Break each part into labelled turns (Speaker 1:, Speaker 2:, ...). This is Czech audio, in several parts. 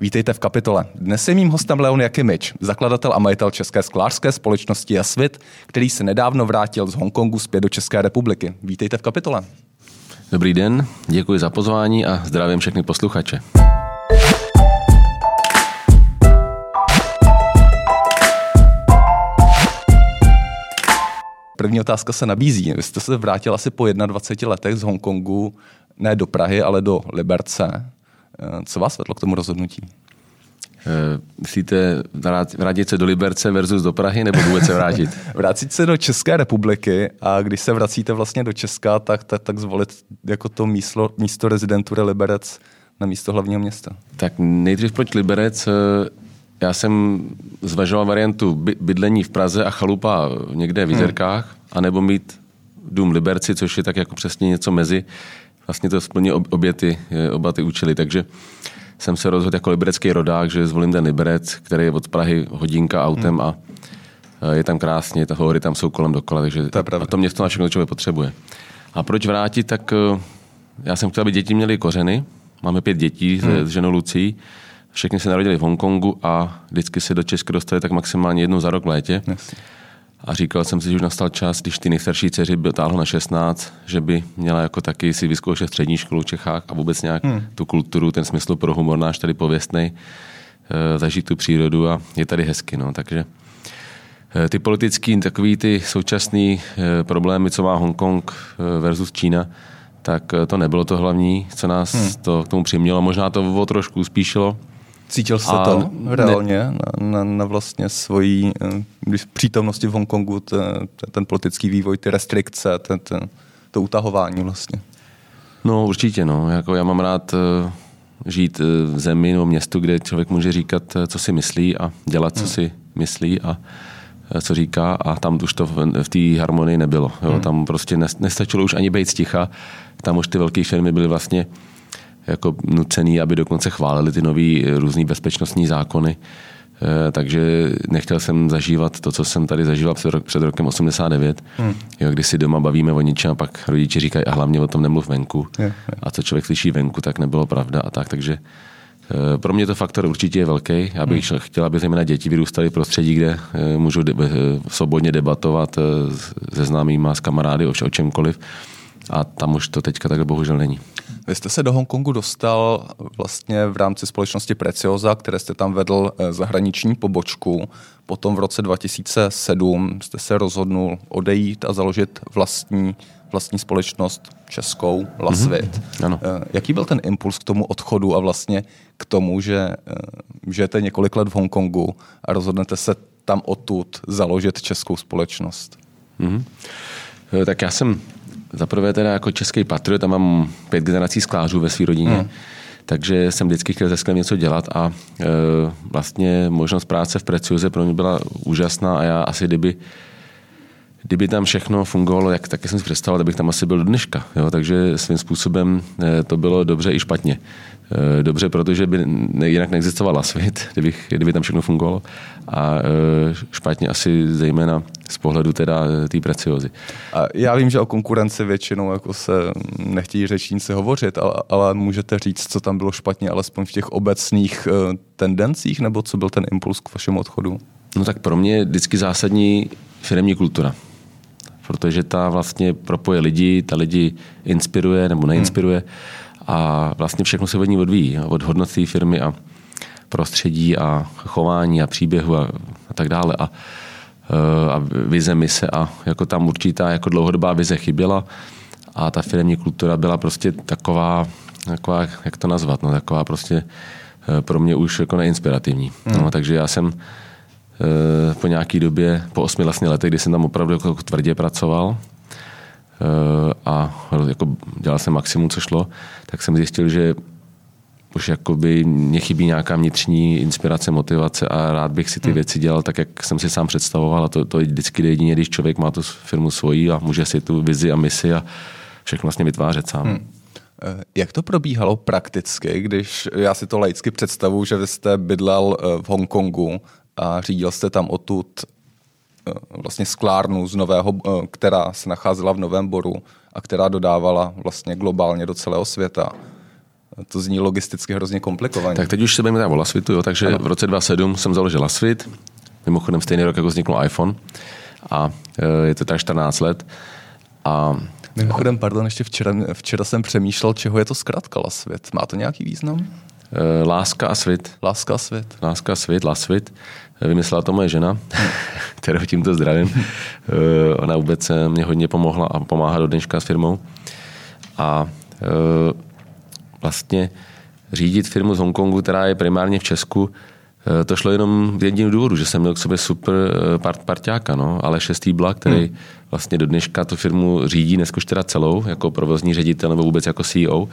Speaker 1: Vítejte v kapitole. Dnes je mým hostem Leon Jakimič, zakladatel a majitel České sklářské společnosti Jasvit, který se nedávno vrátil z Hongkongu zpět do České republiky. Vítejte v kapitole.
Speaker 2: Dobrý den, děkuji za pozvání a zdravím všechny posluchače.
Speaker 1: První otázka se nabízí. Vy jste se vrátil asi po 21 letech z Hongkongu, ne do Prahy, ale do Liberce. Co vás vedlo k tomu rozhodnutí?
Speaker 2: Eh, myslíte vrátit se do Liberce versus do Prahy, nebo vůbec se vrátit?
Speaker 1: vrátit se do České republiky a když se vracíte vlastně do Česka, tak, tak, tak zvolit jako to místo, místo rezidentury Liberec na místo hlavního města.
Speaker 2: Tak nejdřív proč Liberec? Eh, já jsem zvažoval variantu bydlení v Praze a chalupa někde v Jizerkách, hmm. anebo mít dům Liberci, což je tak jako přesně něco mezi. Vlastně to splně obě ty, eh, oba ty účely, takže jsem se rozhodl jako liberecký rodák, že zvolím ten Liberec, který je od Prahy hodinka autem hmm. a eh, je tam krásně, ta hory tam jsou kolem dokola, takže
Speaker 1: to,
Speaker 2: a to město na všechno člověk potřebuje. A proč vrátit, tak eh, já jsem chtěl, aby děti měly kořeny. Máme pět dětí hmm. s ženou Lucí. Všechny se narodili v Hongkongu a vždycky se do Česka dostali tak maximálně jednou za rok v létě. Yes. A říkal jsem si, že už nastal čas, když ty nejstarší dceři byl táhlo na 16, že by měla jako taky si vyzkoušet střední školu v Čechách a vůbec nějak hmm. tu kulturu, ten smysl pro humor náš tady pověstnej, eh, zažít tu přírodu a je tady hezky. No. Takže eh, ty politický, takový ty současný eh, problémy, co má Hongkong versus Čína, tak to nebylo to hlavní, co nás hmm. to k tomu přimělo. Možná to o trošku uspíšilo,
Speaker 1: Cítil jste to reálně na, na, na vlastně svojí eh, když přítomnosti v Hongkongu, ten, ten politický vývoj, ty restrikce, ten, ten, to utahování vlastně?
Speaker 2: No určitě, no. Jako já mám rád uh, žít uh, v zemi nebo městu, kde člověk může říkat, uh, co si myslí a dělat, co hmm. si myslí a co říká a tam už to v, v té harmonii nebylo. Jo. Hmm. Tam prostě nestačilo už ani být sticha, tam už ty velké firmy byly vlastně jako nucený, aby dokonce chválili ty nový eh, různý bezpečnostní zákony. Eh, takže nechtěl jsem zažívat to, co jsem tady zažíval před, před rokem 89, hmm. jo, kdy si doma bavíme o ničem a pak rodiče říkají a hlavně o tom nemluv venku. Je, je. A co člověk slyší venku, tak nebylo pravda a tak, takže eh, pro mě to faktor určitě je velký. Já bych hmm. chtěl, aby zejména děti vyrůstaly v prostředí, kde můžou svobodně debatovat se známýma, s kamarády o, o čemkoliv. A tam už to teďka tak bohužel není.
Speaker 1: Vy jste se do Hongkongu dostal vlastně v rámci společnosti Preciosa, které jste tam vedl eh, zahraniční pobočku. Potom v roce 2007 jste se rozhodnul odejít a založit vlastní, vlastní společnost českou Lasvit. Mm-hmm. Ano. Eh, jaký byl ten impuls k tomu odchodu a vlastně k tomu, že eh, žijete několik let v Hongkongu a rozhodnete se tam odtud založit českou společnost?
Speaker 2: Mm-hmm. Tak já jsem za prvé teda jako český patriot a mám pět generací sklářů ve své rodině. Hmm. Takže jsem vždycky chtěl se sklem něco dělat a e, vlastně možnost práce v Precioze pro mě byla úžasná a já asi kdyby kdyby tam všechno fungovalo, jak taky jsem si představoval, tak bych tam asi byl do dneška. Jo? Takže svým způsobem e, to bylo dobře i špatně. E, dobře, protože by jinak neexistovala svět, kdyby, kdyby tam všechno fungovalo. A e, špatně asi zejména z pohledu teda té preciozy.
Speaker 1: A já vím, že o konkurenci většinou jako se nechtějí řečníci hovořit, ale, ale můžete říct, co tam bylo špatně, alespoň v těch obecných tendencích, nebo co byl ten impuls k vašemu odchodu?
Speaker 2: No tak pro mě je vždycky zásadní firmní kultura protože ta vlastně propoje lidi, ta lidi inspiruje nebo neinspiruje a vlastně všechno se od ní odvíjí, od hodnot té firmy a prostředí a chování a příběhu a, a tak dále a, e, a vize mise a jako tam určitá jako dlouhodobá vize chyběla a ta firmní kultura byla prostě taková, taková jak to nazvat, no, taková prostě e, pro mě už jako neinspirativní. Hmm. No, takže já jsem Eh, po nějaké době, po osmi vlastně letech, kdy jsem tam opravdu jako tvrdě pracoval eh, a jako dělal jsem maximum, co šlo, tak jsem zjistil, že už jakoby mě chybí nějaká vnitřní inspirace, motivace a rád bych si ty hmm. věci dělal tak, jak jsem si sám představoval a to, to vždycky jedině, když člověk má tu firmu svoji a může si tu vizi a misi a všechno vlastně vytvářet sám. Hmm.
Speaker 1: Eh, jak to probíhalo prakticky, když já si to laicky představu, že vy jste bydlel v Hongkongu a řídil jste tam odtud eh, vlastně sklárnu z nového, eh, která se nacházela v Novém Boru a která dodávala vlastně globálně do celého světa. to zní logisticky hrozně komplikovaně.
Speaker 2: Tak teď už se budeme o Lasvitu, jo, takže ano. v roce 2007 jsem založil Lasvit, mimochodem stejný rok, jako vznikl iPhone a e, je to tak 14 let. A
Speaker 1: Mimochodem, pardon, ještě včera, včera jsem přemýšlel, čeho je to zkrátka Lasvit. Má to nějaký význam?
Speaker 2: E, láska a svit.
Speaker 1: Láska a svit.
Speaker 2: Láska a svit, Lasvit. Vymyslela to moje žena, kterou tímto zdravím. E, ona vůbec mě hodně pomohla a pomáhá do dneška s firmou. A vlastně řídit firmu z Hongkongu, která je primárně v Česku, Eh, to šlo jenom v jedním důvodu, že jsem měl k sobě super eh, part, parťáka, no, ale šestý blak, který hmm. vlastně do dneška tu firmu řídí, dneska už teda celou, jako provozní ředitel nebo vůbec jako CEO.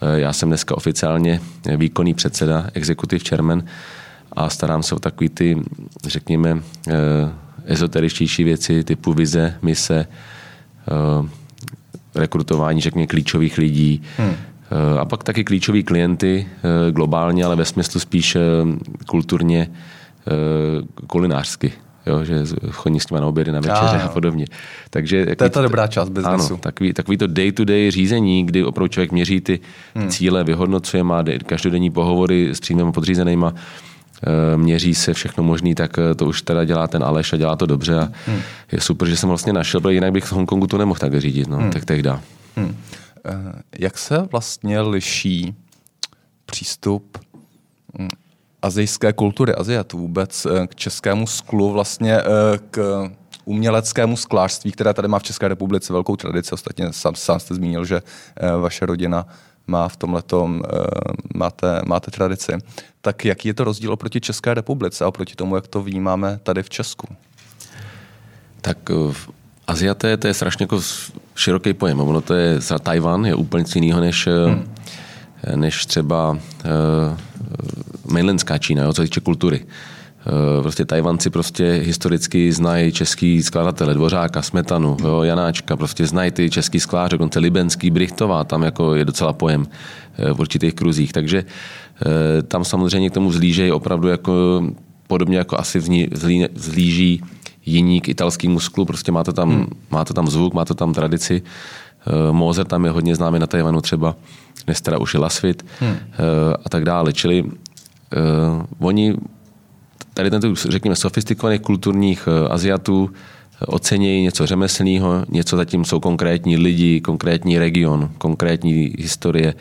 Speaker 2: Eh, já jsem dneska oficiálně výkonný předseda, executive chairman a starám se o takový ty, řekněme, ezoteričtější věci typu vize, mise, rekrutování, řekněme, klíčových lidí, hmm a pak taky klíčoví klienty eh, globálně, ale ve smyslu spíš eh, kulturně eh, kulinářsky. Jo, že chodí s nimi na obědy, na večeře a, a podobně. Takže,
Speaker 1: to je ta dobrá část biznesu.
Speaker 2: Ano, takový, takový to day-to-day řízení, kdy opravdu člověk měří ty hmm. cíle, vyhodnocuje, má každodenní pohovory s přímými podřízenýma, měří se všechno možný, tak to už teda dělá ten Aleš a dělá to dobře a hmm. je super, že jsem vlastně našel, protože jinak bych v Hongkongu to nemohl tak řídit, no, hmm. tak tehdy. Hmm.
Speaker 1: Eh, jak se vlastně liší přístup hm, azijské kultury, Aziatů vůbec eh, k českému sklu, vlastně eh, k uměleckému sklářství, které tady má v České republice velkou tradici. Ostatně sám, sám jste zmínil, že vaše rodina má v tomhle máte, máte tradici. Tak jaký je to rozdíl oproti České republice a oproti tomu, jak to vnímáme tady v Česku?
Speaker 2: Tak Aziaté, to je strašně jako široký pojem. Ono to je, za Tajvan je úplně jiného než, eh, hmm. Než třeba uh, mainlandská Čína, jo, co se týče kultury. Uh, prostě Tajvanci prostě historicky znají český skladatele, Dvořáka, Smetanu, jo, Janáčka, prostě znají ty český sklář, dokonce Libenský, Brichtová, tam jako je docela pojem uh, v určitých kruzích. Takže uh, tam samozřejmě k tomu zlížejí opravdu jako podobně jako asi zlí, zlíží jiní k italskému sklu, prostě má to tam, hmm. má to tam zvuk, má to tam tradici. Mozer tam je hodně známý na Tajvanu třeba, dnes teda už je Lasvit hmm. uh, a tak dále. Čili uh, oni tady tento, řekněme, sofistikovaných kulturních uh, Aziatů ocenějí něco řemeslného, něco zatím jsou konkrétní lidi, konkrétní region, konkrétní historie,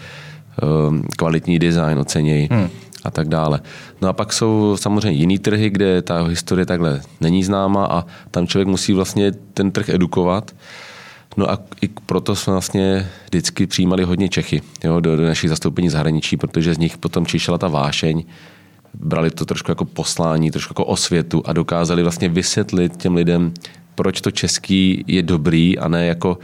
Speaker 2: kvalitní design ocenějí. Hmm a tak dále. No a pak jsou samozřejmě jiný trhy, kde ta historie takhle není známa a tam člověk musí vlastně ten trh edukovat. No a i proto jsme vlastně vždycky přijímali hodně Čechy jo, do, do našich zastoupení zahraničí, protože z nich potom čišela ta vášeň, brali to trošku jako poslání, trošku jako osvětu a dokázali vlastně vysvětlit těm lidem, proč to český je dobrý a ne jako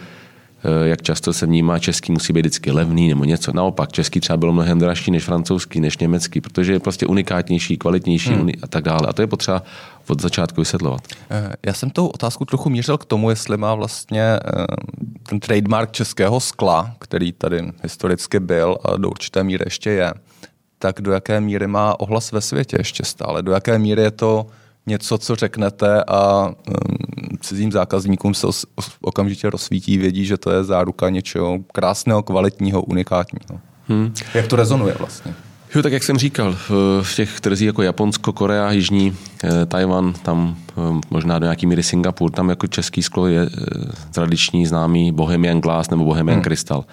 Speaker 2: jak často se vnímá český musí být vždycky levný nebo něco. Naopak, český třeba bylo mnohem dražší než francouzský, než německý, protože je prostě unikátnější, kvalitnější hmm. a tak dále. A to je potřeba od začátku vysvětlovat.
Speaker 1: Eh, já jsem tou otázku trochu mířil k tomu, jestli má vlastně eh, ten trademark českého skla, který tady historicky byl a do určité míry ještě je, tak do jaké míry má ohlas ve světě ještě stále? Do jaké míry je to něco, co řeknete a um, cizím zákazníkům se okamžitě rozsvítí, vědí, že to je záruka něčeho krásného, kvalitního, unikátního. Hmm. Jak to rezonuje vlastně?
Speaker 2: Jo, tak jak jsem říkal, v těch trzích jako Japonsko, Korea, Jižní, eh, Tajvan, tam eh, možná do nějaký míry Singapur, tam jako český sklo je eh, tradiční, známý Bohemian Glass nebo Bohemian hmm. Crystal.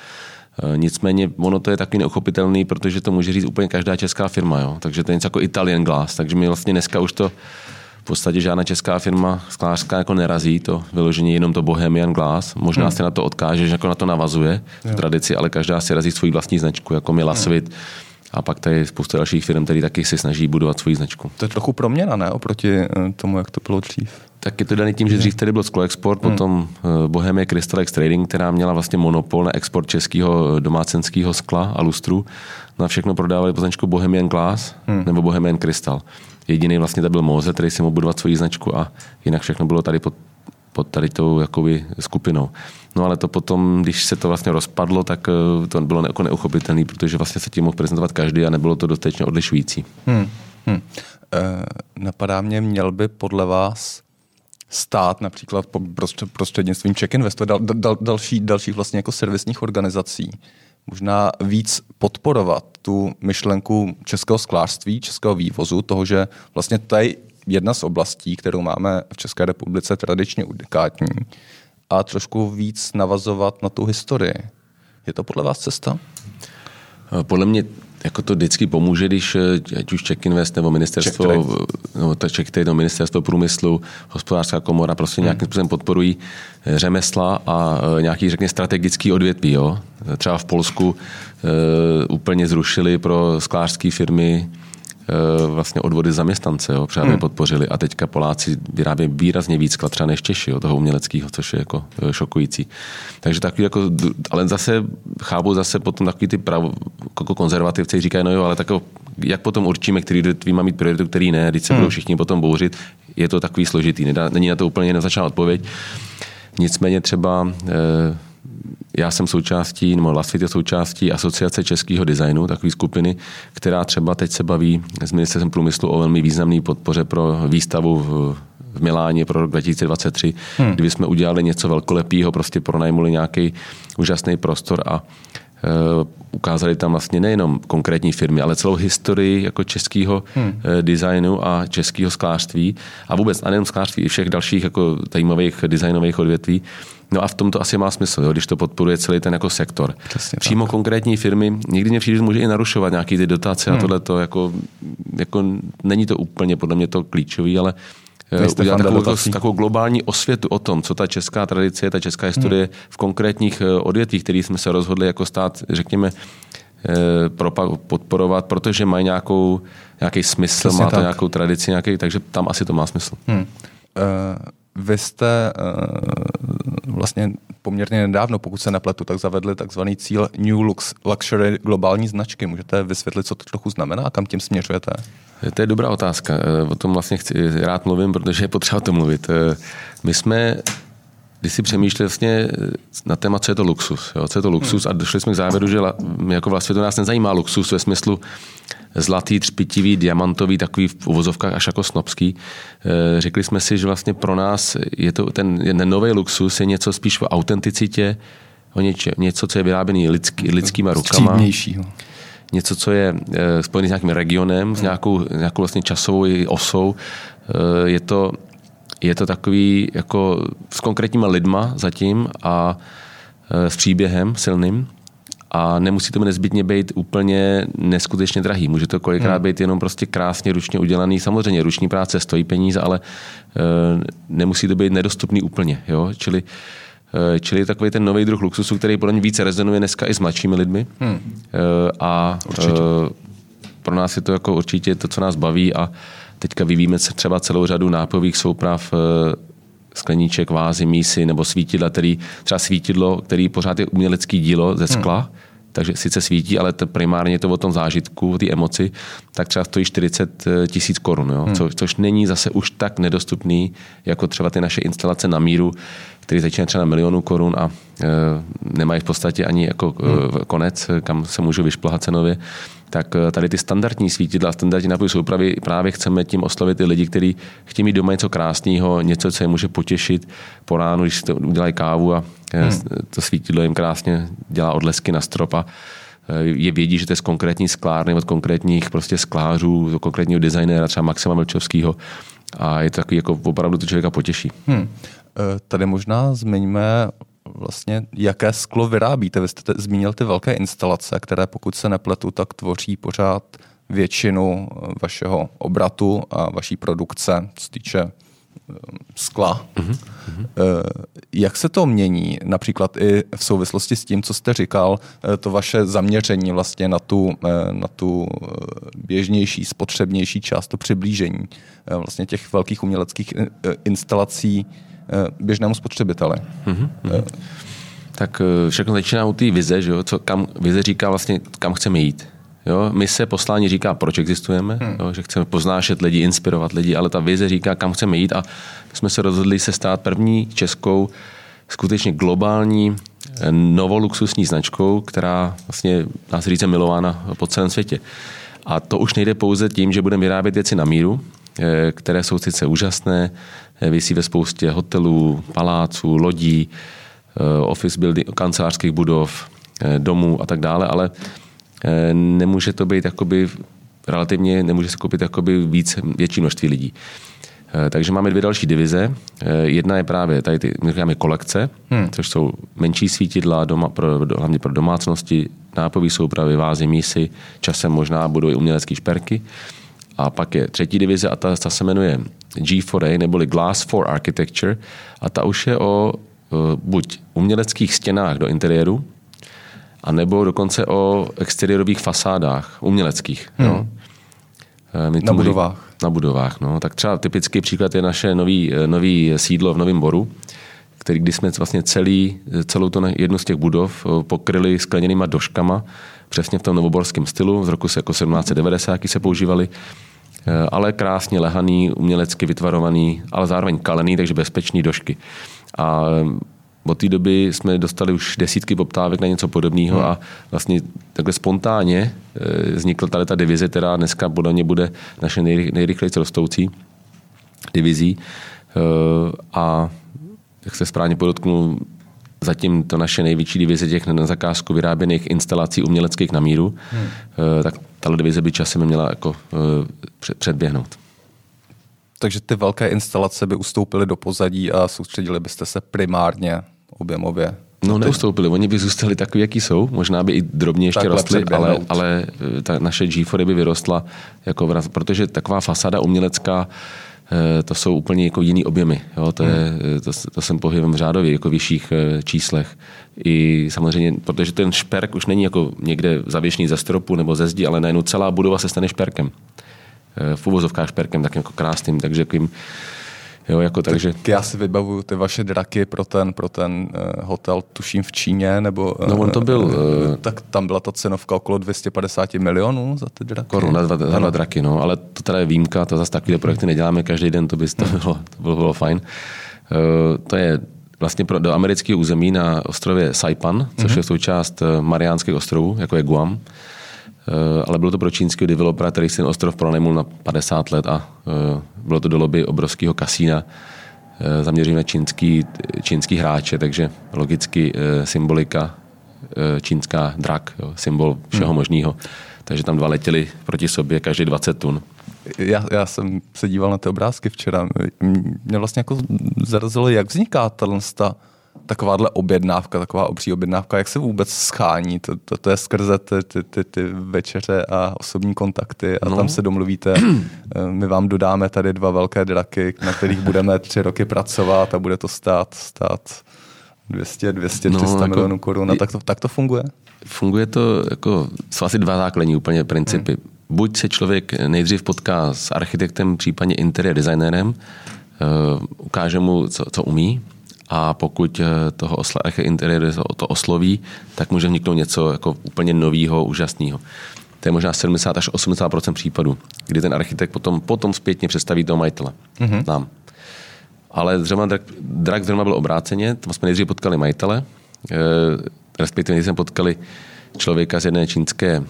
Speaker 2: Nicméně ono to je taky neuchopitelný, protože to může říct úplně každá česká firma. Jo? Takže to je něco jako Italian Glass. Takže my vlastně dneska už to podstatě žádná česká firma sklářská jako nerazí, to vyložení jenom to Bohemian Glass. Možná hmm. se na to odkáže, že jako na to navazuje v tradici, ale každá si razí svoji vlastní značku, jako Milasvit. Hmm. A pak tady je spousta dalších firm, které taky si snaží budovat svoji značku.
Speaker 1: To je trochu proměna, ne? Oproti eh, tomu, jak to bylo dřív.
Speaker 2: Tak je to daný tím, že dřív tady byl Sklo Export, hmm. potom eh, Bohemia Crystal X Trading, která měla vlastně monopol na export českého eh, domácenského skla a lustru. Na všechno prodávali po Bohemian Glass hmm. nebo Bohemian Crystal. Jediný vlastně to byl Moze, který si mohl budovat svoji značku a jinak všechno bylo tady pod, pod tady tou jakoby skupinou. No ale to potom, když se to vlastně rozpadlo, tak eh, to bylo jako neuchopitelné, protože vlastně se tím mohl prezentovat každý a nebylo to dostatečně odlišující. Hmm. Hmm.
Speaker 1: E, napadá mě, měl by podle vás stát například prostřednictvím Check Invest, dal, dal, další, dalších vlastně jako servisních organizací, možná víc podporovat tu myšlenku českého sklářství, českého vývozu, toho, že vlastně to je jedna z oblastí, kterou máme v České republice tradičně unikátní, a trošku víc navazovat na tu historii. Je to podle vás cesta?
Speaker 2: Podle mě jako to vždycky pomůže, když ať už Czech Invest nebo ministerstvo, nebo to Czech Trade, nebo ministerstvo průmyslu, hospodářská komora prostě hmm. nějakým způsobem podporují eh, řemesla a eh, nějaký, řekně, strategický odvětví. Jo? Třeba v Polsku e, úplně zrušili pro sklářské firmy Eh, vlastně odvody zaměstnance, jo, právě hmm. podpořili. A teďka Poláci vyrábějí výrazně víc skla třeba než Češi, jo, toho uměleckého, což je jako eh, šokující. Takže takový jako, ale zase chápu zase potom takový ty pravo, jako konzervativci říkají, no jo, ale tak jak potom určíme, který odvětví má mít prioritu, který ne, když se hmm. budou všichni potom bouřit, je to takový složitý. Nedá, není na to úplně nezačala odpověď. Nicméně třeba eh, já jsem součástí, nebo Lasfit je součástí Asociace českého designu, takové skupiny, která třeba teď se baví s ministerstvem průmyslu o velmi významné podpoře pro výstavu v, v Miláně pro rok 2023, hmm. kdy jsme udělali něco velkolepého, prostě pronajmuli nějaký úžasný prostor a ukázali tam vlastně nejenom konkrétní firmy, ale celou historii jako českého hmm. uh, designu a českého sklářství a vůbec a nejenom sklářství, i všech dalších jako zajímavých designových odvětví. No a v tom to asi má smysl, jo, když to podporuje celý ten jako sektor. Přesně Přímo tak. konkrétní firmy, někdy mě přijde, že může i narušovat nějaký ty dotace hmm. a tohle to jako, jako, není to úplně podle mě to klíčový, ale eh, udělat takovou, takovou globální osvětu o tom, co ta česká tradice, ta česká historie hmm. v konkrétních eh, odvětvích, který jsme se rozhodli jako stát, řekněme, eh, podporovat, protože mají nějakou, nějaký smysl, Přesně má to tak. nějakou tradici, nějaký, takže tam asi to má smysl. Hmm. Uh,
Speaker 1: vy jste uh, vlastně poměrně nedávno, pokud se nepletu, tak zavedli takzvaný cíl New Lux, Luxury globální značky. Můžete vysvětlit, co to trochu znamená a kam tím směřujete?
Speaker 2: To je dobrá otázka. Eh, o tom vlastně chci, rád mluvím, protože je potřeba o tom mluvit. Eh, my jsme když si přemýšleli vlastně na téma, co je to luxus. Jo? Co je to luxus hmm. a došli jsme k závěru, že my jako vlastně to nás nezajímá luxus ve smyslu zlatý, třpitivý, diamantový, takový v uvozovkách až jako snobský. Eh, řekli jsme si, že vlastně pro nás je to ten, ten nový luxus je něco spíš o autenticitě, o něče, něco, co je vyráběný lidský, lidskýma rukama.
Speaker 1: Střídnějšího
Speaker 2: něco, co je e, spojené s nějakým regionem, s nějakou, nějakou vlastně časovou osou. E, je to je to takový jako s konkrétníma lidma zatím a e, s příběhem silným a nemusí to nezbytně být úplně neskutečně drahý. Může to kolikrát hmm. být jenom prostě krásně ručně udělaný. Samozřejmě ruční práce stojí peníze, ale e, nemusí to být nedostupný úplně. Jo? Čili Čili je takový ten nový druh luxusu, který podle mě více rezonuje dneska i s mladšími lidmi. Hmm. A určitě. pro nás je to jako určitě to, co nás baví a Teďka vyvíjíme třeba celou řadu nápojových souprav eh, skleníček, vázy, mísy nebo svítidla, který, třeba svítidlo, který pořád je umělecký dílo ze skla, hmm. takže sice svítí, ale to primárně je to o tom zážitku, o té emoci, tak třeba stojí 40 eh, tisíc korun, jo? Hmm. Co, což není zase už tak nedostupný, jako třeba ty naše instalace na míru, který začíná třeba na milionu korun a e, nemají v podstatě ani jako hmm. konec, kam se můžu vyšplhat cenově tak eh, tady ty standardní svítidla, standardní nápoj soupravy právě chceme tím oslovit ty lidi, kteří chtějí mít doma něco krásného, něco, co je může potěšit po ránu, když to udělají kávu a hmm. to svítidlo jim krásně dělá odlesky na strop a eh, je vědí, že to je z konkrétní sklárny, od konkrétních prostě sklářů, od konkrétního designéra, třeba Maxima Melčovského. A je to takový, jako opravdu to člověka potěší. Hmm.
Speaker 1: Tady možná zmiňme vlastně, jaké sklo vyrábíte. Vy jste zmínil ty velké instalace, které pokud se nepletu, tak tvoří pořád většinu eh, vašeho obratu a vaší produkce, co týče eh, skla. Mm-hmm. Jak se to mění, například i v souvislosti s tím, co jste říkal, to vaše zaměření vlastně na tu, na tu běžnější, spotřebnější část, to přiblížení vlastně těch velkých uměleckých instalací Eh, běžnému spotřebiteli. Mm-hmm.
Speaker 2: Tak eh, všechno začíná u té vize, že jo? Co, kam, vize říká vlastně, kam chceme jít. Jo? My se poslání říká, proč existujeme, hmm. jo? že chceme poznášet lidi, inspirovat lidi, ale ta vize říká, kam chceme jít a jsme se rozhodli se stát první českou skutečně globální novoluxusní značkou, která vlastně nás říct milována po celém světě. A to už nejde pouze tím, že budeme vyrábět věci na míru, které jsou sice úžasné, Vysí ve spoustě hotelů, paláců, lodí, eh, office building, kancelářských budov, domů a tak dále, ale nemůže to být jakoby relativně, nemůže se koupit jakoby víc, větší množství lidí. Takže máme dvě další divize. Jedna je právě tady ty, my říkáme kolekce, hmm. což jsou menší svítidla, doma, pro, hlavně pro domácnosti, nápojové soupravy, vázy, mísy, časem možná budou i umělecké šperky. A pak je třetí divize a ta, ta se jmenuje G4A neboli Glass 4 Architecture a ta už je o buď uměleckých stěnách do interiéru, a nebo dokonce o exteriérových fasádách, uměleckých. Hmm. No.
Speaker 1: My na budovách.
Speaker 2: Na budovách, no. Tak třeba typický příklad je naše nový, nový sídlo v Novém Boru, který, když jsme vlastně celý, celou to jednu z těch budov pokryli skleněnýma doškama, přesně v tom novoborském stylu, z roku jako 1790 se používali, ale krásně lehaný, umělecky vytvarovaný, ale zároveň kalený, takže bezpečný došky. A od té doby jsme dostali už desítky poptávek na něco podobného a vlastně takhle spontánně eh, vznikla tady ta divize, která dneska podle mě bude naše nejrychleji rostoucí divizí. Eh, a jak se správně podotknul, zatím to naše největší divize těch na zakázku vyráběných instalací uměleckých na míru, hmm. Eh, tak tahle divize by časem měla jako předběhnout.
Speaker 1: Takže ty velké instalace by ustoupily do pozadí a soustředili byste se primárně objemově.
Speaker 2: No neustoupili, oni by zůstali takový, jaký jsou, možná by i drobně ještě Takhle rostly, ale, ale eh, ta naše G4 by vyrostla, jako vraz, protože taková fasáda umělecká, eh, to jsou úplně jako jiný objemy. Jo? To, je, hmm. eh, to, to jsem pohybem v řádově, jako vyšších číslech. I samozřejmě, protože ten šperk už není jako někde zavěšený ze stropu nebo ze zdi, ale najednou celá budova se stane šperkem. V uvozovkách šperkem, tak jako krásným, takže jakým Jo, jako takže...
Speaker 1: Tak já si vybavuju ty vaše draky pro ten, pro ten uh, hotel, tuším v Číně, nebo...
Speaker 2: No on to byl... Uh,
Speaker 1: tak tam byla ta cenovka okolo 250 milionů za ty draky.
Speaker 2: Korun na dva, za dva draky, no, ale to teda je výjimka, to zase takové projekty neděláme každý den, to by to bylo, to bylo, bylo fajn. Uh, to je vlastně pro, do amerického území na ostrově Saipan, což mm-hmm. je součást Mariánských ostrovů, jako je Guam. Eh, ale bylo to pro čínského developera, který si ten ostrov pronajmul na 50 let a eh, bylo to do lobby obrovského kasína eh, zaměřený na čínský, čínský hráče, takže logicky symbolika čínská drak, jo, symbol všeho hmm. možného. Takže tam dva letěli proti sobě, každý 20 tun.
Speaker 1: Já, já jsem se díval na ty obrázky včera. Mě vlastně jako zarazilo, jak vzniká ta takováhle objednávka, taková obří objednávka, jak se vůbec schání? To, to, to je skrze ty, ty, ty, ty večeře a osobní kontakty a no. tam se domluvíte, eh, my vám dodáme tady dva velké draky, na kterých budeme tři roky pracovat a bude to stát, stát 200, 200, no, 300 jako, milionů korun. A tak to, tak to funguje?
Speaker 2: Funguje to jako, jsou asi dva základní úplně principy. Hmm. Buď se člověk nejdřív potká s architektem, případně interiér designérem, uh, ukáže mu, co, co umí, a pokud eh, toho osla, interiér to osloví, tak může vniknout něco jako úplně nového, úžasného. To je možná 70 až 80% případů, kdy ten architekt potom, potom zpětně představí toho majitele mm-hmm. nám. Ale zřejmě drak, drak zřejmě byl obráceně, tam jsme nejdřív potkali majitele, e, respektive jsme potkali člověka z jedné čínské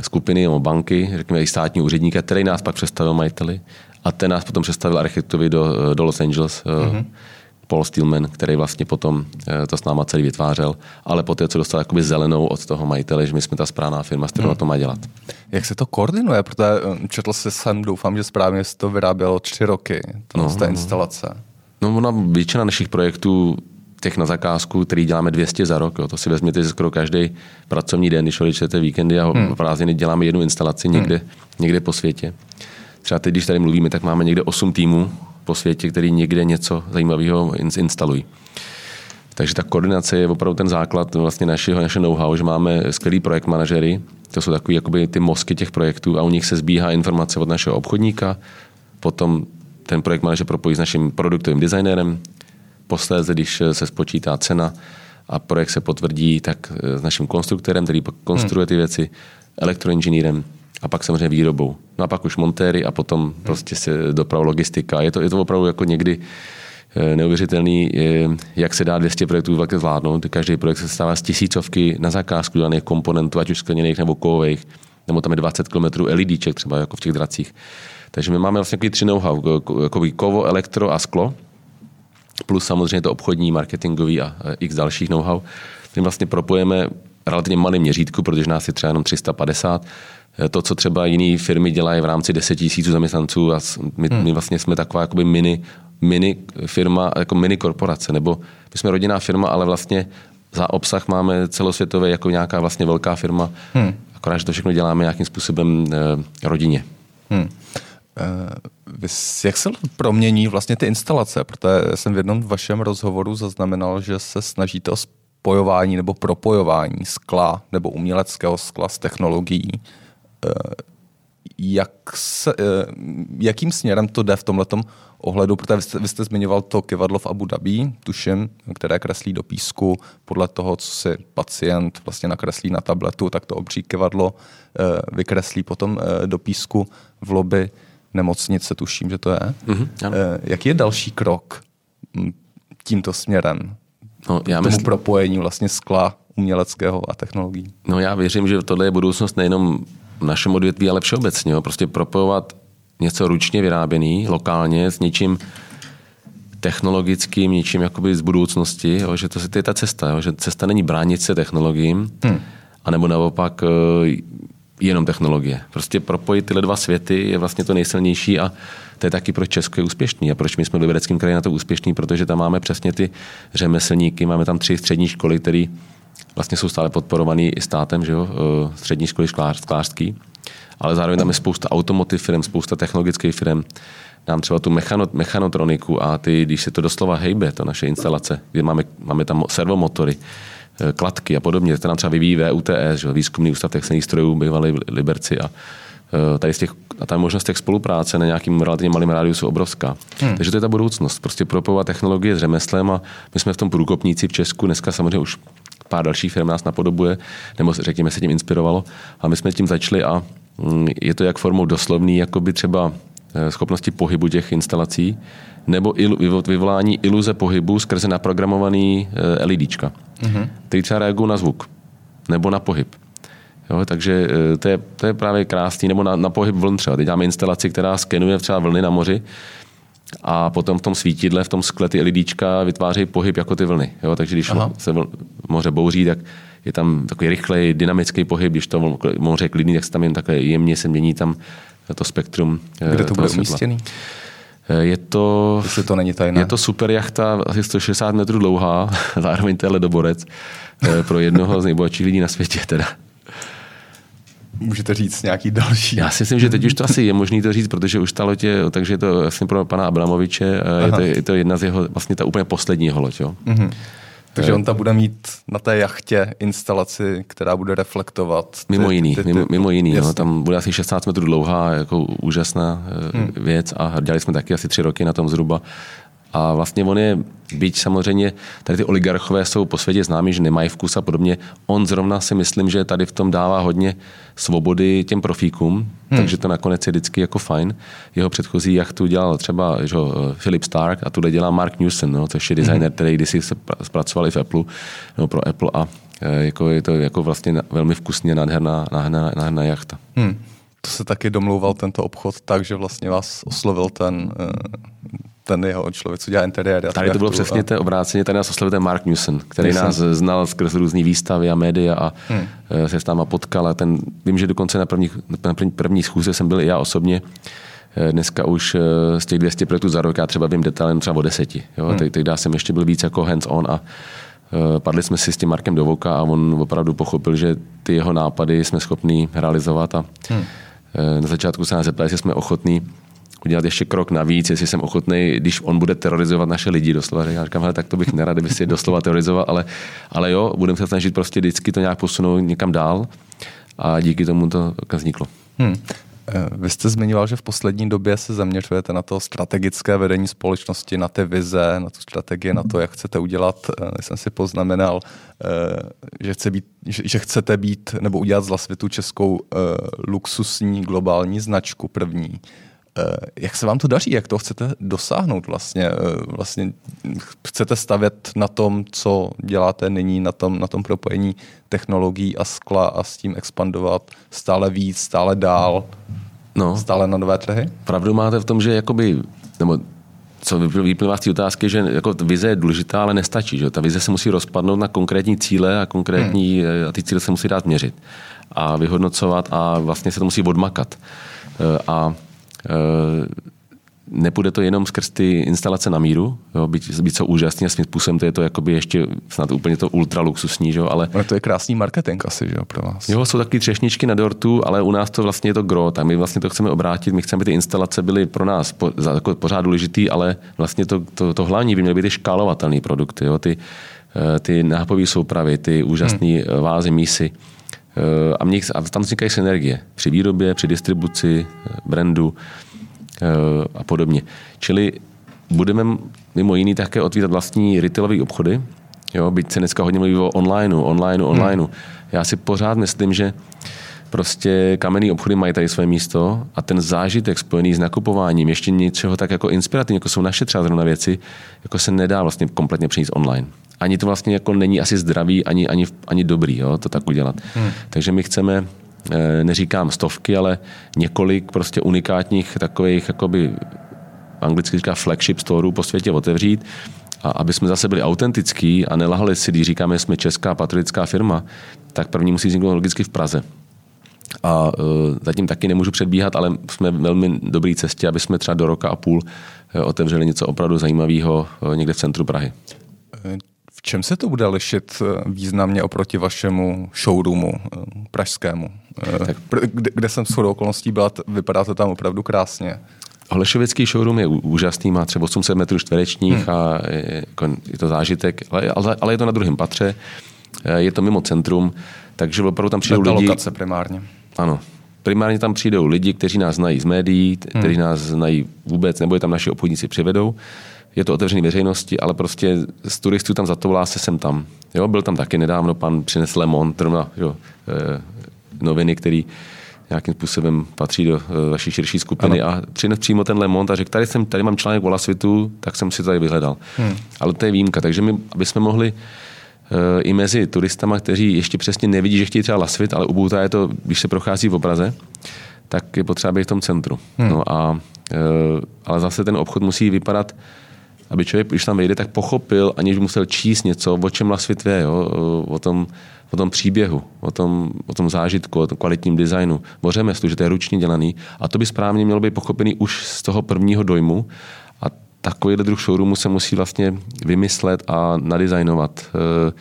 Speaker 2: skupiny nebo banky, řekněme i státního úředníka, který nás pak představil majiteli a ten nás potom představil architektovi do, do Los Angeles. Mm-hmm Paul Stillman, který vlastně potom eh, to s náma celý vytvářel, ale poté, co dostal jakoby zelenou od toho majitele, že my jsme ta správná firma, s kterou hmm. to má dělat.
Speaker 1: Jak se to koordinuje? Protože eh, četl jsi sem, doufám, že správně se to vyrábělo tři roky, ta no, no. instalace.
Speaker 2: No, ona většina našich projektů těch na zakázku, který děláme 200 za rok. Jo. To si vezměte skoro každý pracovní den, když odečtete víkendy a hmm. prázdniny děláme jednu instalaci někde, hmm. někde po světě. Třeba teď, když tady mluvíme, tak máme někde 8 týmů po světě, který někde něco zajímavého instalují. Takže ta koordinace je opravdu ten základ vlastně našeho, naše know-how, že máme skvělý projekt manažery, to jsou takový jakoby ty mozky těch projektů a u nich se zbíhá informace od našeho obchodníka, potom ten projekt manažer propojí s naším produktovým designérem, posléze, když se spočítá cena a projekt se potvrdí, tak s naším konstruktorem, který konstruuje ty věci, elektroinženýrem, a pak samozřejmě výrobou. No a pak už montéry a potom hmm. prostě se doprava logistika. Je to, je to opravdu jako někdy eh, neuvěřitelný, jak se dá 200 projektů vlastně zvládnout. Každý projekt se stává z tisícovky na zakázku daných komponentů, ať už skleněných nebo kovových, nebo tam je 20 km LEDček třeba jako v těch dracích. Takže my máme vlastně takový tři know-how, jako kovo, elektro a sklo, plus samozřejmě to obchodní, marketingový a x dalších know-how. My vlastně propojeme relativně malém měřítku, protože nás je třeba jenom 350. To, co třeba jiné firmy dělají v rámci 10 tisíců zaměstnanců a my, hmm. my vlastně jsme taková jakoby mini, mini firma, jako mini korporace, nebo my jsme rodinná firma, ale vlastně za obsah máme celosvětové jako nějaká vlastně velká firma, hmm. akorát, že to všechno děláme nějakým způsobem eh, rodině. Hmm.
Speaker 1: Uh, jak se promění vlastně ty instalace? Protože jsem v jednom vašem rozhovoru zaznamenal, že se snažíte o spojování nebo propojování skla nebo uměleckého skla s technologií. Uh, jak se, uh, jakým směrem to jde v tomhletom ohledu, protože vy jste, vy jste zmiňoval to kivadlo v Abu Dhabi, tuším, které kreslí do písku podle toho, co si pacient vlastně nakreslí na tabletu, tak to obří kivadlo vykreslí potom do písku v lobby nemocnice, tuším, že to je. Mm-hmm, Jaký je další krok hm, tímto směrem? No, já tomu myslím... propojení vlastně skla uměleckého a technologií.
Speaker 2: No já věřím, že tohle je budoucnost nejenom v našem odvětví, ale všeobecně. Jo. Prostě propojovat něco ručně vyráběný, lokálně, s něčím technologickým, něčím jakoby z budoucnosti, jo, že to, to je ta cesta, jo, že cesta není bránit se technologiím, hmm. anebo naopak eh, jenom technologie. Prostě propojit tyhle dva světy je vlastně to nejsilnější a to je taky proč Česko je úspěšný a proč my jsme v Libereckém kraji na to úspěšný, protože tam máme přesně ty řemeslníky, máme tam tři střední školy, které vlastně jsou stále podporované i státem, že jo? Eh, střední školy sklářský, ale zároveň tam je spousta automotiv firm, spousta technologických firm, nám třeba tu mechanot, mechanotroniku a ty, když se to doslova hejbe, to naše instalace, kde máme, máme tam servomotory, Eh, kladky a podobně. To nám třeba vyvíjí VUTS, že, výzkumný ústav textilních strojů, bývalý Liberci a eh, tady z těch, a ta možnost těch spolupráce na nějakým relativně malým rádiu jsou obrovská. Hmm. Takže to je ta budoucnost. Prostě propojovat technologie s řemeslem a my jsme v tom průkopníci v Česku. Dneska samozřejmě už pár dalších firm nás napodobuje, nebo řekněme se tím inspirovalo. A my jsme tím začali a mm, je to jak formou doslovný, jako by třeba eh, schopnosti pohybu těch instalací, nebo vyvolání iluze pohybu skrze naprogramovaný LEDčka mm-hmm. který třeba reagují na zvuk nebo na pohyb. Jo, takže eh, to je, to je právě krásný, nebo na, na pohyb vln třeba. Teď máme instalaci, která skenuje třeba vlny na moři a potom v tom svítidle, v tom skle ty LEDčka vytvářejí pohyb jako ty vlny. Jo, takže když Aha. se vl, moře bouří, tak je tam takový rychlej, dynamický pohyb, když to moře je klidný, tak se tam jen takhle jemně se mění tam to spektrum.
Speaker 1: Eh, Kde to bude umístěný?
Speaker 2: Eh, je to,
Speaker 1: Jestli to není tajné.
Speaker 2: Je to super jachta, asi 160 metrů dlouhá, zároveň to je ledoborec eh, pro jednoho z nejbohatších lidí na světě teda.
Speaker 1: Můžete říct nějaký další?
Speaker 2: Já si myslím, že teď už to asi je možné to říct, protože už ta loď je, takže je to vlastně pro pana Abramoviče, eh, je to, je to jedna z jeho, vlastně ta úplně poslední jeho loď. Jo. Mm-hmm.
Speaker 1: Takže on tam bude mít na té jachtě instalaci, která bude reflektovat.
Speaker 2: Ty, mimo jiný, ty, ty, mimo, mimo jiný no, tam bude asi 16 metrů dlouhá, jako úžasná eh, hmm. věc a dělali jsme taky asi tři roky na tom zhruba. A vlastně on je, byť samozřejmě tady ty oligarchové jsou po světě známí, že nemají vkus a podobně, on zrovna si myslím, že tady v tom dává hodně svobody těm profíkům, hmm. takže to nakonec je vždycky jako fajn. Jeho předchozí jachtu dělal třeba že, Philip Stark a tuhle dělá Mark Newson, no, což je designer, hmm. který kdysi se zpracoval v Apple, no, pro Apple a e, jako je to jako vlastně velmi vkusně nádherná, nádherná, nádherná jachta. Hmm.
Speaker 1: To se taky domlouval tento obchod tak, že vlastně vás oslovil ten ten jeho člověk, co dělá interiéry.
Speaker 2: Tady to bylo přesně to obráceně, tady nás oslovil ten Mark Newson, který Jsem. nás znal skrz různé výstavy a média a hmm. Eh, se s náma potkal. A ten, vím, že dokonce na první, na první, první schůze jsem byl i já osobně. Eh, dneska už eh, z těch 200 projektů za rok já třeba vím detailem třeba o deseti. Jo? Hmm. Tehdy jsem ještě byl víc jako hands-on a padli jsme si s tím Markem do voka a on opravdu pochopil, že ty jeho nápady jsme schopni realizovat a hmm. na začátku se nás zeptali, jestli jsme ochotní udělat ještě krok navíc, jestli jsem ochotný, když on bude terorizovat naše lidi doslova. Já říkám, hele, tak to bych nerad, kdyby si je doslova terorizoval, ale, ale jo, budeme se snažit prostě vždycky to nějak posunout někam dál a díky tomu to vzniklo. Hmm.
Speaker 1: Eh, vy jste zmiňoval, že v poslední době se zaměřujete na to strategické vedení společnosti, na ty vize, na tu strategii, na to, jak chcete udělat. Já eh, jsem si poznamenal, eh, že, chce být, že chcete být nebo udělat z Lasvitu českou luxusní globální značku první. Eh, jak se vám to daří? Jak to chcete dosáhnout vlastně? Eh, vlastně chcete stavět na tom, co děláte nyní, na tom, na tom propojení technologií a skla a s tím expandovat stále víc, stále dál, no. stále na nové trhy?
Speaker 2: Pravdu máte v tom, že jakoby, nebo co vyplývá z té otázky, že jako vize je důležitá, ale nestačí. Že? Ta vize se musí rozpadnout na konkrétní cíle a konkrétní, hmm. a ty cíle se musí dát měřit a vyhodnocovat a vlastně se to musí odmakat. A nepůjde to jenom skrz ty instalace na míru, jo, byť, byť jsou úžasný a svým způsobem to je to jakoby ještě snad úplně to ultra luxusní, jo, ale...
Speaker 1: ale... to je krásný marketing asi, jo, pro vás.
Speaker 2: Jo, jsou taky třešničky na dortu, ale u nás to vlastně je to gro, tak my vlastně to chceme obrátit, my chceme, aby ty instalace byly pro nás po, za, jako pořád důležitý, ale vlastně to, to, to hlavní by měly být ty škálovatelné produkty, jo, ty, eh, ty nápojové soupravy, ty úžasné hmm. vázy, mísy. Eh, a, mě, a tam vznikají synergie při výrobě, při distribuci, brandu. Eh, a podobně. Čili budeme mimo jiný také otvírat vlastní retailové obchody, jo, byť se dneska hodně mluví o onlineu, onlineu, hmm. onlineu. Hmm. Já si pořád myslím, že prostě kamenný obchody mají tady své místo a ten zážitek spojený s nakupováním ještě něčeho tak jako inspirativní, jako jsou naše třeba zrovna věci, jako se nedá vlastně kompletně přinést online. Ani to vlastně jako není asi zdravý, ani, ani, ani dobrý, jo, to tak udělat. Hmm. Takže my chceme Eh, neříkám stovky, ale několik prostě unikátních takových jakoby anglicky říká flagship storeů po světě otevřít, a aby jsme zase byli autentický a nelahali si, když říkáme, že jsme česká patriotická firma, tak první musí vzniknout logicky v Praze. A uh, zatím taky nemůžu předbíhat, ale jsme v velmi dobré cestě, aby jsme třeba do roka a půl uh, otevřeli něco opravdu zajímavého uh, někde v centru Prahy.
Speaker 1: V čem se to bude lišit významně oproti vašemu showroomu pražskému? Eh, tak. Kde, kde jsem shodou okolností byla, vypadá to tam opravdu krásně.
Speaker 2: Holešovický showroom je úžasný, má třeba 800 metrů čtverečních hmm. a je, jako, je to zážitek, ale, ale je to na druhém patře, eh, je to mimo centrum, takže opravdu tam přijdou lidi...
Speaker 1: lokace primárně.
Speaker 2: Ano, primárně tam přijdou lidi, kteří nás znají z médií, hmm. kteří nás znají vůbec, nebo je tam naši obchodníci přivedou. Je to otevřený veřejnosti, ale prostě z turistů tam zatoulá se sem tam. Jo, byl tam taky nedávno pan přinesl Lemon, jo, eh, noviny, který nějakým způsobem patří do eh, vaší širší skupiny ano. a přines přímo ten Lemont a řekl, tady, jsem, tady mám článek o Lasvitu, tak jsem si to tady vyhledal. Hmm. Ale to je výjimka, takže my, aby jsme mohli uh, i mezi turistama, kteří ještě přesně nevidí, že chtějí třeba Lasvit, ale u je to, když se prochází v obraze, tak je potřeba být v tom centru. Hmm. No a, uh, ale zase ten obchod musí vypadat aby člověk, když tam vejde, tak pochopil, aniž musel číst něco, o čem Lasvit je, jo? o tom o tom příběhu, o tom, o tom zážitku, o tom kvalitním designu, o řemeslu, že to je ručně dělaný. A to by správně mělo být pochopený už z toho prvního dojmu. A takovýhle druh showroomu se musí vlastně vymyslet a nadizajnovat. E,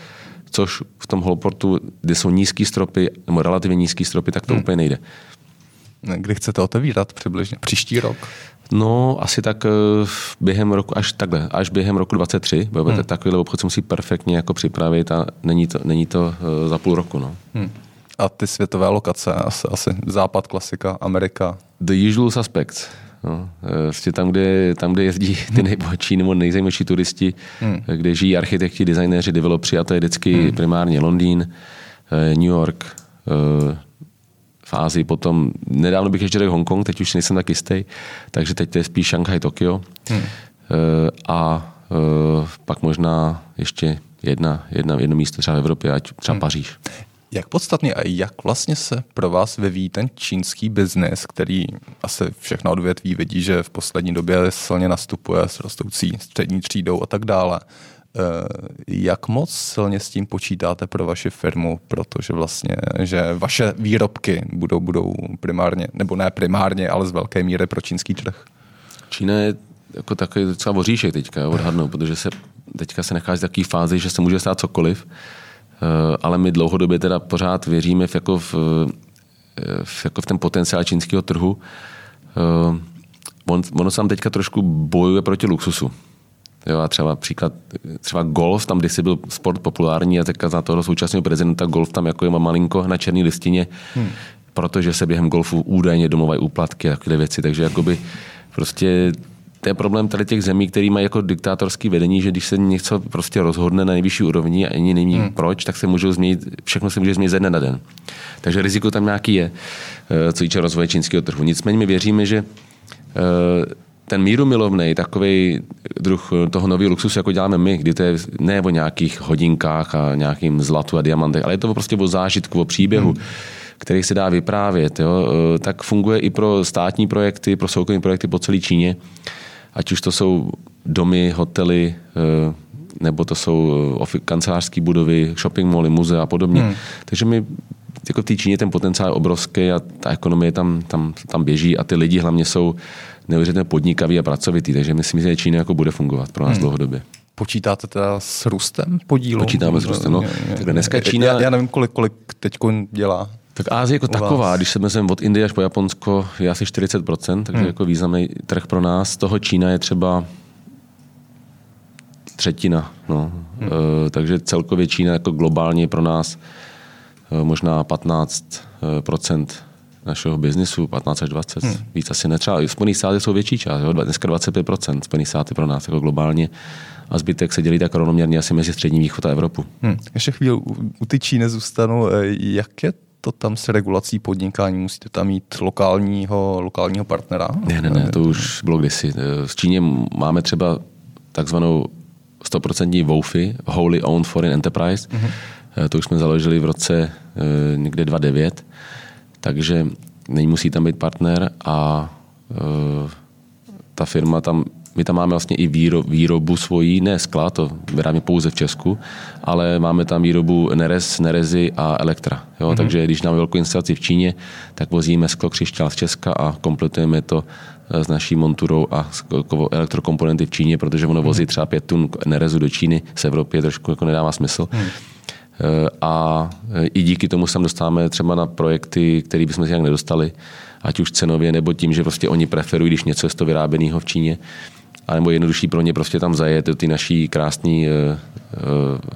Speaker 2: což v tom Holportu, kde jsou nízké stropy, nebo relativně nízké stropy, tak to hmm. úplně nejde.
Speaker 1: Kdy chcete otevírat přibližně? Příští rok?
Speaker 2: No, asi tak eh, během roku, až takhle, až během roku 23, bo hmm. takovýhle obchod se musí perfektně jako připravit a není to, není to eh, za půl roku. No. Hmm.
Speaker 1: A ty světové lokace, asi, asi západ, klasika, Amerika?
Speaker 2: The usual suspects. No, vlastně tam, kde, tam, kde jezdí ty nejbohatší nebo nejzajímavější turisti, hmm. kde žijí architekti, designéři, developři a to je vždycky hmm. primárně Londýn, New York, v Ázii, potom nedávno bych ještě řekl Hongkong, teď už nejsem tak jistý, takže teď to je spíš Šanghaj, Tokio. Hmm. Eh, a eh, pak možná ještě jedna, jedna, jedno místo třeba v Evropě, ať třeba hmm. Paříž.
Speaker 1: Jak podstatně a jak vlastně se pro vás vyvíjí ten čínský biznis, který asi všechno odvětví vidí, že v poslední době silně nastupuje s rostoucí střední třídou a tak dále. Eh, jak moc silně s tím počítáte pro vaši firmu, protože vlastně, že vaše výrobky budou, budou primárně, nebo ne primárně, ale z velké míry pro čínský trh?
Speaker 2: Čína je jako takový docela voříšek teďka odhadnou, protože se teďka se nachází v takové fázi, že se může stát cokoliv, eh, ale my dlouhodobě teda pořád věříme v, jako, v, eh, v, jako v ten potenciál čínského trhu. On, ono se tam teďka trošku bojuje proti luxusu. Jo, a třeba příklad, třeba golf, tam kdysi byl sport populární a teďka za toho současného prezidenta golf tam jako je malinko na černé listině, hmm. protože se během golfu údajně domovají úplatky a takové věci, takže jakoby prostě to je problém tady těch zemí, který mají jako diktátorský vedení, že když se něco prostě rozhodne na nejvyšší úrovni a ani není hmm. proč, tak se můžou změnit, všechno se může změnit ze dne na den. Takže riziko tam nějaký je, eh, co týče rozvoje čínského trhu. Nicméně my věříme, že eh, ten míru milovný, takový druh toho nového luxusu, jako děláme my, kdy to je ne o nějakých hodinkách a nějakým zlatu a diamantech, ale je to prostě o zážitku, o příběhu, hmm. který se dá vyprávět, jo, tak funguje i pro státní projekty, pro soukromé projekty po celé Číně. Ať už to jsou domy, hotely, eh, nebo to jsou eh, kancelářské budovy, shopping mally, muzea a podobně. Hmm. Takže my jako v té Číně ten potenciál je obrovský a ta ekonomie tam, tam, tam běží a ty lidi hlavně jsou neuvěřitelně podnikaví a pracovitý, takže myslím, že Čína jako bude fungovat pro nás hmm. dlouhodobě.
Speaker 1: Počítáte teda s růstem podílu?
Speaker 2: Počítáme s růstem, no. Tak dneska Čína...
Speaker 1: Já, já nevím, kolik, kolik teď dělá.
Speaker 2: Tak Ázie jako taková, když se vezmeme od Indie až po Japonsko, je asi 40%, takže hmm. jako významný trh pro nás. toho Čína je třeba třetina. No. Hmm. E, takže celkově Čína jako globálně pro nás e, možná 15% našeho biznisu, 15 až 20, hmm. víc asi netřeba. Spojený státy jsou větší část, jo? dneska 25%, Spojený státy pro nás jako globálně a zbytek se dělí tak rovnoměrně asi mezi střední východ a Evropu.
Speaker 1: Hmm. Ještě chvíli u, u ty Číny zůstanu. E, jak je to tam s regulací podnikání? Musíte tam mít lokálního, lokálního partnera?
Speaker 2: Ne, ne, ne, to už bylo kdysi. V Číně máme třeba takzvanou 100% WOFI, Wholly Owned Foreign Enterprise. Mm-hmm. To už jsme založili v roce eh, někde 2009, takže nemusí tam být partner a eh, ta firma tam my tam máme vlastně i výro, výrobu svojí, ne skla, to vyrábíme pouze v Česku, ale máme tam výrobu Nerez, Nerezy a Elektra. Jo? Mm-hmm. Takže když máme velkou instalaci v Číně, tak vozíme sklo křišťál z Česka a kompletujeme to eh, s naší monturou a elektrokomponenty v Číně, protože ono vozí mhm. třeba pět tun Nerezu do Číny z Evropy, trošku jako nedává smysl. Mm. A eh, i díky tomu se dostáváme třeba na projekty, které bychom si nějak nedostali, ať už cenově, nebo tím, že prostě oni preferují, když něco je to vyráběného v Číně, anebo jednodušší pro ně prostě tam zajet do ty naší krásné uh,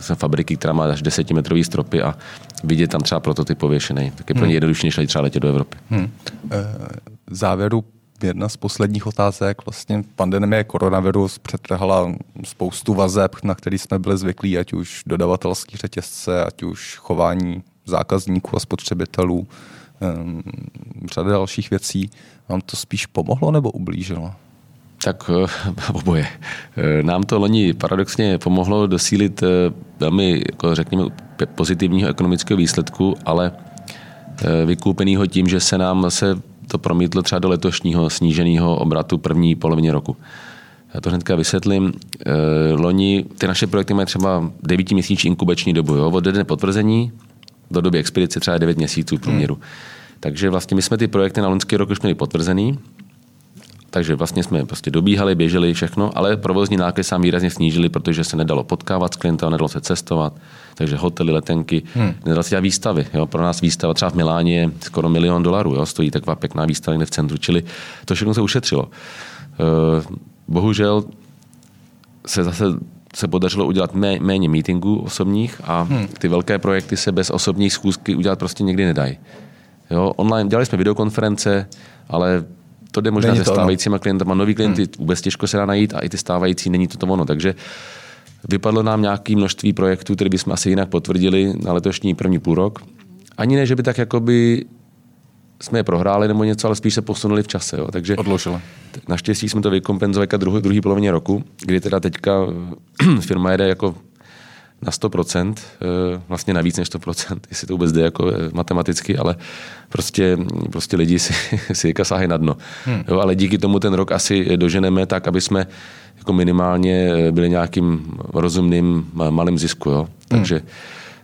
Speaker 2: uh, fabriky, která má až desetimetrový stropy a vidět tam třeba prototyp pověšený. Tak je pro ně hmm. jednodušší, než třeba letět do Evropy. Hmm.
Speaker 1: Závěru jedna z posledních otázek. Vlastně pandemie koronavirus přetrhla spoustu vazeb, na který jsme byli zvyklí, ať už dodavatelský řetězce, ať už chování zákazníků a spotřebitelů, um, řada dalších věcí. Vám to spíš pomohlo nebo ublížilo?
Speaker 2: Tak eh, oboje. Eh, nám to loni paradoxně pomohlo dosílit eh, velmi, jako řekněme, pozitivního ekonomického výsledku, ale vykoupeného tím, že se nám se to promítlo třeba do letošního sníženého obratu první polovině roku. Já to hnedka vysvětlím. Loni ty naše projekty mají třeba 9 měsíční inkubační dobu. Jo? Od dne potvrzení do doby expedice třeba 9 měsíců průměru. Hmm. Takže vlastně my jsme ty projekty na loňský rok už měli potvrzený takže vlastně jsme prostě dobíhali, běželi všechno, ale provozní náklady sám výrazně snížili, protože se nedalo potkávat s klientem, nedalo se cestovat. Takže hotely, letenky, hmm. nedalo se dělat výstavy. Jo. Pro nás výstava třeba v Miláně je skoro milion dolarů, jo. stojí taková pěkná výstava v centru, čili to všechno se ušetřilo. Uh, bohužel se zase se podařilo udělat mé, méně meetingů osobních a hmm. ty velké projekty se bez osobní schůzky udělat prostě někdy nedají. Jo, online, dělali jsme videokonference, ale to jde možná se stávajícíma klientama. Nový klienty hmm. vůbec těžko se dá najít a i ty stávající není to to ono. Takže vypadlo nám nějaké množství projektů, které bychom asi jinak potvrdili na letošní první půl rok. Ani ne, že by tak jakoby jsme je prohráli nebo něco, ale spíš se posunuli v čase. Jo. Takže
Speaker 1: Odložili.
Speaker 2: Naštěstí jsme to vykompenzovali druhý, druhý polovině roku, kdy teda teďka firma jede jako na 100%, eh, vlastně na víc než 100%, jestli to vůbec jde jako eh, matematicky, ale prostě, prostě lidi si, si jaka sáhají na dno. Hmm. Jo, ale díky tomu ten rok asi doženeme tak, aby jsme jako minimálně eh, byli nějakým rozumným malým zisku. Jo? Takže, hmm.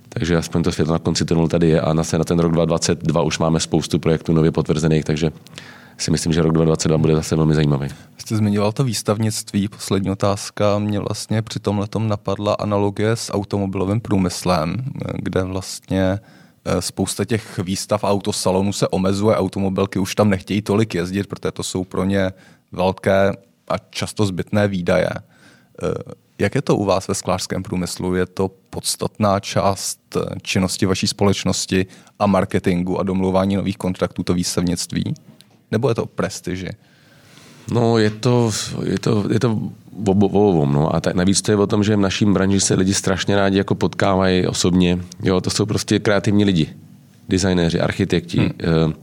Speaker 2: takže aspoň to světlo na konci tunelu tady je a na, na ten rok 2022 už máme spoustu projektů nově potvrzených, takže si myslím, že rok 2022 bude zase velmi zajímavý.
Speaker 1: Jste zmiňoval to výstavnictví, poslední otázka. Mě vlastně při tom letom napadla analogie s automobilovým průmyslem, kde vlastně eh, spousta těch výstav autosalonů se omezuje, automobilky už tam nechtějí tolik jezdit, protože to jsou pro ně velké a často zbytné výdaje. Eh, jak je to u vás ve sklářském průmyslu? Je to podstatná část eh, činnosti vaší společnosti a marketingu a domluvání nových kontraktů, to výstavnictví? Nebo je to prestiži?
Speaker 2: No, je to, je to, je to obovom, no. A tak navíc to je o tom, že v naším branži se lidi strašně rádi jako potkávají osobně. Jo, to jsou prostě kreativní lidi. Designéři, architekti, hmm. eh,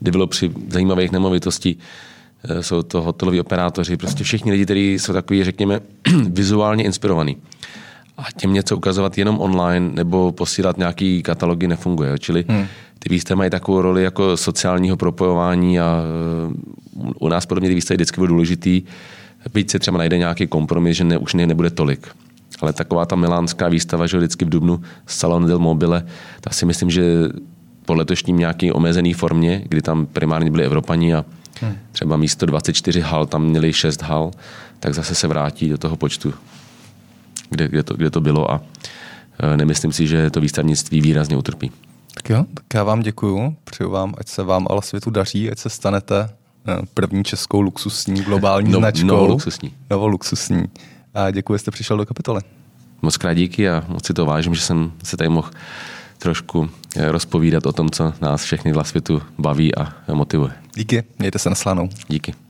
Speaker 2: developři zajímavých nemovitostí, eh, jsou to hoteloví operátoři, prostě všichni lidi, kteří jsou takový, řekněme, vizuálně inspirovaní. A těm něco ukazovat jenom online nebo posílat nějaký katalogy nefunguje. Čili hmm ty výstavy mají takovou roli jako sociálního propojování a eh, u nás podobně ty výstavy vždycky byly důležitý, víc se třeba najde nějaký kompromis, že ne, už ne, nebude tolik. Ale taková ta milánská výstava, že vždycky v Dubnu Salon del Mobile, tak si myslím, že po letošním nějaký omezený formě, kdy tam primárně byli Evropani a hmm. třeba místo 24 hal tam měli 6 hal, tak zase se vrátí do toho počtu, kde, kde, to, kde to bylo a e, nemyslím si, že to výstavnictví výrazně utrpí.
Speaker 1: Tak jo, tak já vám děkuju. Přeju vám, ať se vám ale světu daří, ať se stanete e, první českou luxusní globální no, značkou.
Speaker 2: Novoluxusní.
Speaker 1: Novoluxusní. A děkuji, že jste přišel do kapitoly.
Speaker 2: Moc krát díky a moc si to vážím, že jsem se tady mohl trošku e, rozpovídat o tom, co nás všechny v světu baví a motivuje.
Speaker 1: Díky, mějte se na slanou.
Speaker 2: Díky.